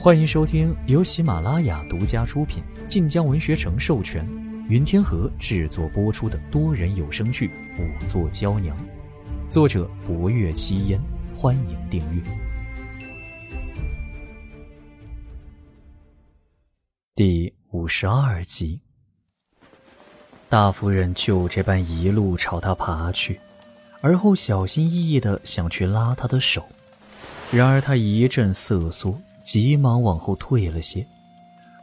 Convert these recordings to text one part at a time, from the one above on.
欢迎收听由喜马拉雅独家出品、晋江文学城授权、云天河制作播出的多人有声剧《五座娇娘》，作者：博月七烟。欢迎订阅第五十二集。大夫人就这般一路朝他爬去，而后小心翼翼的想去拉他的手，然而他一阵瑟缩。急忙往后退了些，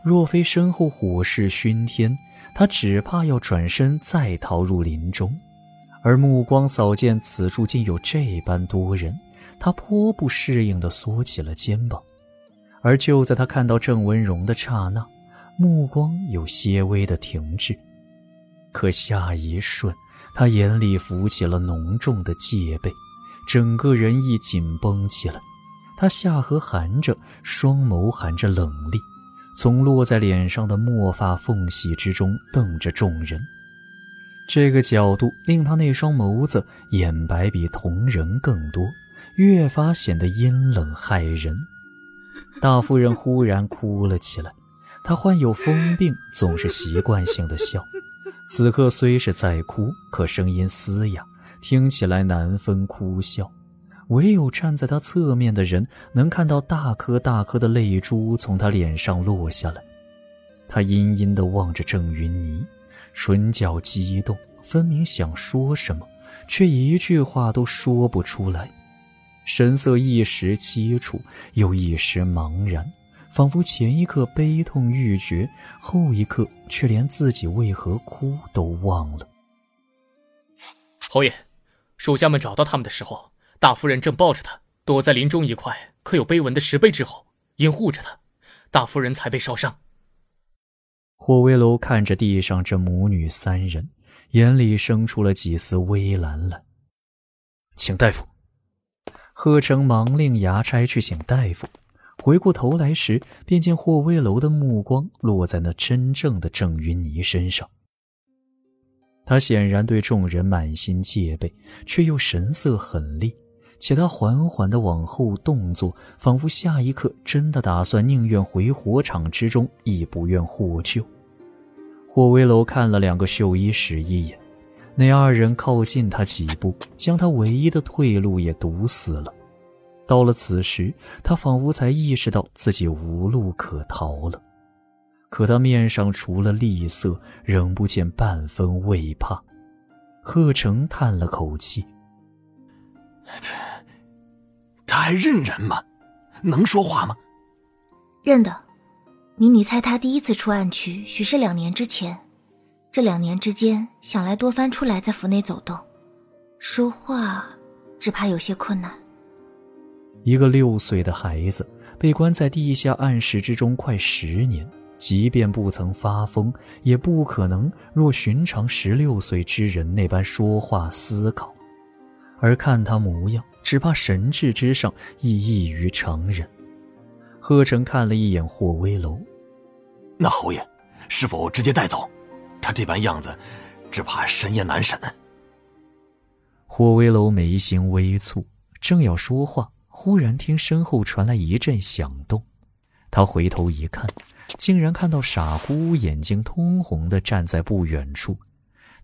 若非身后火势熏天，他只怕要转身再逃入林中。而目光扫见此处竟有这般多人，他颇不适应地缩起了肩膀。而就在他看到郑文荣的刹那，目光有些微的停滞。可下一瞬，他眼里浮起了浓重的戒备，整个人亦紧绷起来。他下颌含着，双眸含着冷厉，从落在脸上的墨发缝隙之中瞪着众人。这个角度令他那双眸子眼白比同人更多，越发显得阴冷骇人。大夫人忽然哭了起来，她患有疯病，总是习惯性的笑。此刻虽是在哭，可声音嘶哑，听起来难分哭笑。唯有站在他侧面的人能看到大颗大颗的泪珠从他脸上落下来。他阴阴地望着郑云霓，唇角激动，分明想说什么，却一句话都说不出来，神色一时凄楚，又一时茫然，仿佛前一刻悲痛欲绝，后一刻却连自己为何哭都忘了。侯爷，属下们找到他们的时候。大夫人正抱着他躲在林中一块刻有碑文的石碑之后，掩护着他，大夫人才被烧伤。霍威楼看着地上这母女三人，眼里生出了几丝微蓝来。请大夫。贺成忙令衙差去请大夫，回过头来时，便见霍威楼的目光落在那真正的郑云霓身上。他显然对众人满心戒备，却又神色狠厉。且他缓缓地往后动作，仿佛下一刻真的打算宁愿回火场之中，亦不愿获救。霍威楼看了两个绣衣使一眼，那二人靠近他几步，将他唯一的退路也堵死了。到了此时，他仿佛才意识到自己无路可逃了。可他面上除了厉色，仍不见半分畏怕。贺成叹了口气。他他还认人吗？能说话吗？认得。迷你猜他第一次出暗区，许是两年之前。这两年之间，想来多番出来在府内走动，说话只怕有些困难。一个六岁的孩子被关在地下暗室之中快十年，即便不曾发疯，也不可能若寻常十六岁之人那般说话思考。而看他模样，只怕神智之上亦异于常人。贺成看了一眼霍威楼，那侯爷，是否直接带走？他这般样子，只怕审也难审。霍威楼眉心微蹙，正要说话，忽然听身后传来一阵响动。他回头一看，竟然看到傻姑眼睛通红的站在不远处。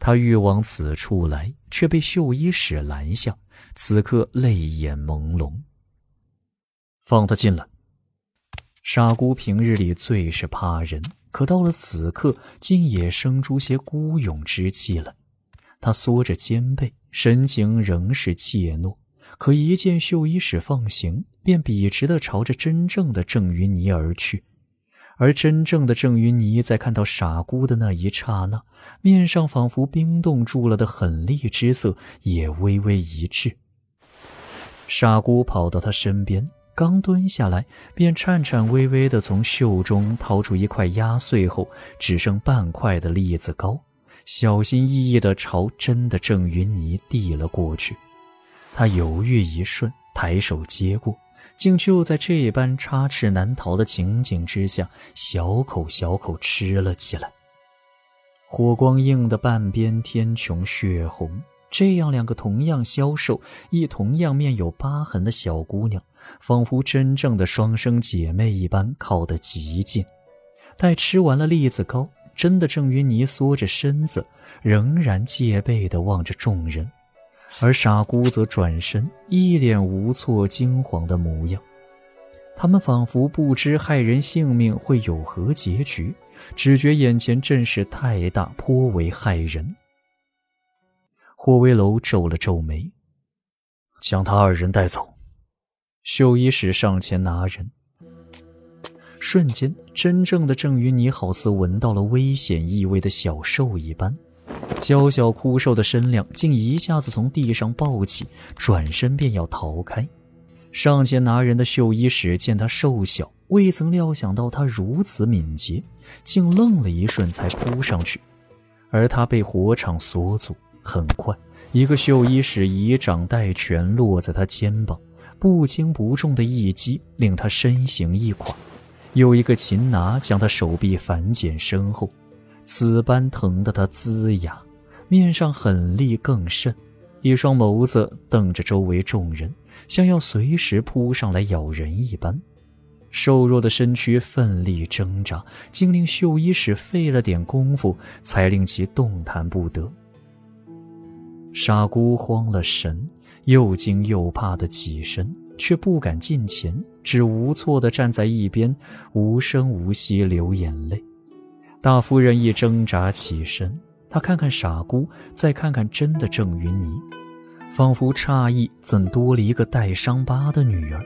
他欲往此处来，却被绣衣使拦下。此刻泪眼朦胧。放他进来。傻姑平日里最是怕人，可到了此刻，竟也生出些孤勇之气了。他缩着肩背，神情仍是怯懦。可一见绣衣使放行，便笔直地朝着真正的郑云霓而去。而真正的郑云霓在看到傻姑的那一刹那，面上仿佛冰冻住了的狠厉之色也微微一滞。傻姑跑到他身边，刚蹲下来，便颤颤巍巍地从袖中掏出一块压碎后只剩半块的栗子糕，小心翼翼地朝真的郑云霓递了过去。他犹豫一瞬，抬手接过。竟就在这般插翅难逃的情景之下，小口小口吃了起来。火光映得半边天穹血红，这样两个同样消瘦、亦同样面有疤痕的小姑娘，仿佛真正的双生姐妹一般，靠得极近。待吃完了栗子糕，真的郑云霓缩着身子，仍然戒备地望着众人，而傻姑则转身，一脸无措、惊慌的模样。他们仿佛不知害人性命会有何结局，只觉眼前阵势太大，颇为骇人。霍威楼皱了皱眉，将他二人带走。绣衣使上前拿人。瞬间，真正的郑云霓好似闻到了危险意味的小兽一般，娇小枯瘦的身量竟一下子从地上抱起，转身便要逃开。上前拿人的绣衣使见他瘦小，未曾料想到他如此敏捷，竟愣了一瞬才扑上去，而他被火场锁阻。很快，一个绣衣使以掌带拳落在他肩膀，不轻不重的一击令他身形一垮；又一个擒拿将他手臂反剪身后，此般疼得他龇牙，面上狠戾更甚，一双眸子瞪着周围众人，像要随时扑上来咬人一般。瘦弱的身躯奋力挣扎，竟令绣衣使费了点功夫，才令其动弹不得。傻姑慌了神，又惊又怕的起身，却不敢近前，只无措地站在一边，无声无息流眼泪。大夫人一挣扎起身，她看看傻姑，再看看真的郑云霓，仿佛诧异怎多了一个带伤疤的女儿，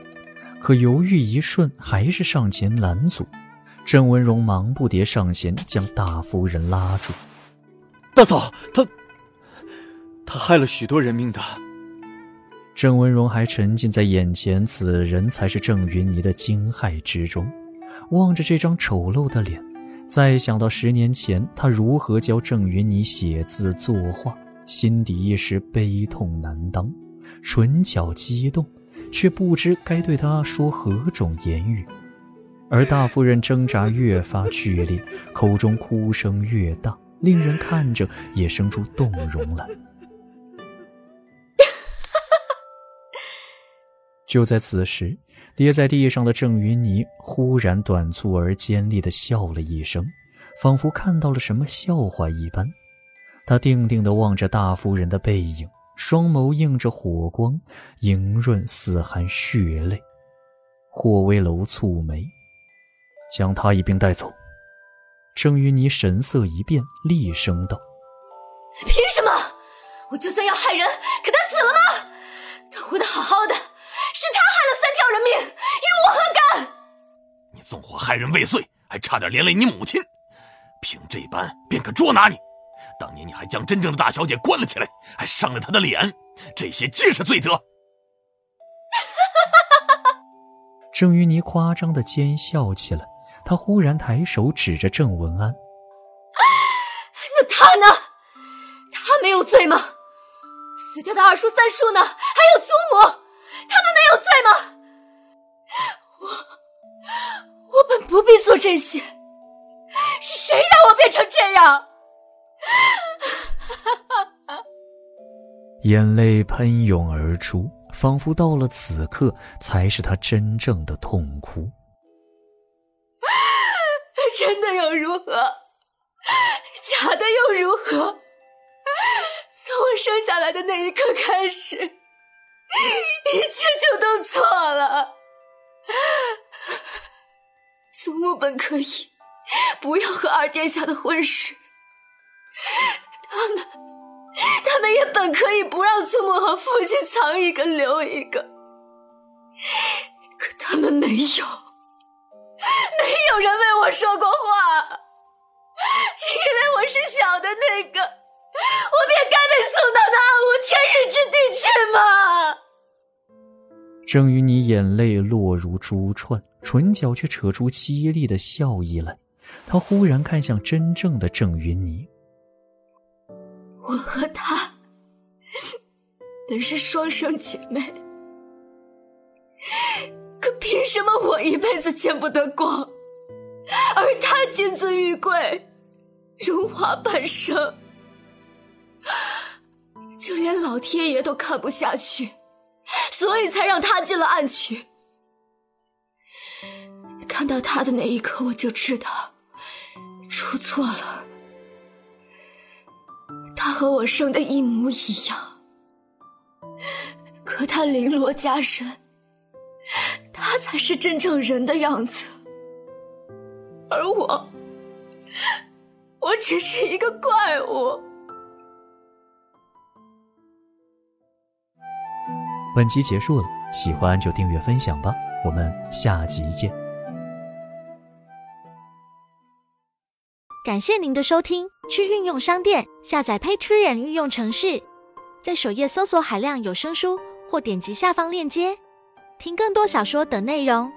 可犹豫一瞬，还是上前拦阻。郑文荣忙不迭上前将大夫人拉住：“大嫂，她……”他害了许多人命的。郑文荣还沉浸在眼前此人才是郑云霓的惊骇之中，望着这张丑陋的脸，再想到十年前他如何教郑云霓写字作画，心底一时悲痛难当，唇角激动，却不知该对他说何种言语。而大夫人挣扎越发剧烈，口中哭声越大，令人看着也生出动容来。就在此时，跌在地上的郑云霓忽然短促而尖利地笑了一声，仿佛看到了什么笑话一般。她定定地望着大夫人的背影，双眸映着火光，莹润似含血泪。霍威楼蹙眉，将他一并带走。郑云霓神色一变，厉声道：“凭什么？我就算要害人，可他死了吗？他活得好好的。”是他害了三条人命，与我何干？你纵火害人未遂，还差点连累你母亲，凭这般便可捉拿你。当年你还将真正的大小姐关了起来，还伤了她的脸，这些皆是罪责。郑云霓夸张的奸笑起来，她忽然抬手指着郑文安：“那他呢？他没有罪吗？死掉的二叔、三叔呢？还有祖母？”他们没有罪吗？我我本不必做这些，是谁让我变成这样？眼泪喷涌而出，仿佛到了此刻才是他真正的痛哭。真的又如何？假的又如何？从我生下来的那一刻开始。一切就都错了。祖母本可以不要和二殿下的婚事，他们他们也本可以不让祖母和父亲藏一个留一个，可他们没有，没有人为我说过话，只因为我是小的那个，我便该被送到那暗无天郑于你眼泪落如珠串，唇角却扯出凄厉的笑意来。他忽然看向真正的郑云霓：“我和她本是双生姐妹，可凭什么我一辈子见不得光，而她金尊玉贵，荣华半生？就连老天爷都看不下去，所以才让他进了暗区。看到他的那一刻，我就知道出错了。他和我生的一模一样，可他绫罗加身，他才是真正人的样子，而我，我只是一个怪物。本集结束了，喜欢就订阅分享吧，我们下集见。感谢您的收听，去运用商店下载 Patreon 运用城市，在首页搜索海量有声书，或点击下方链接听更多小说等内容。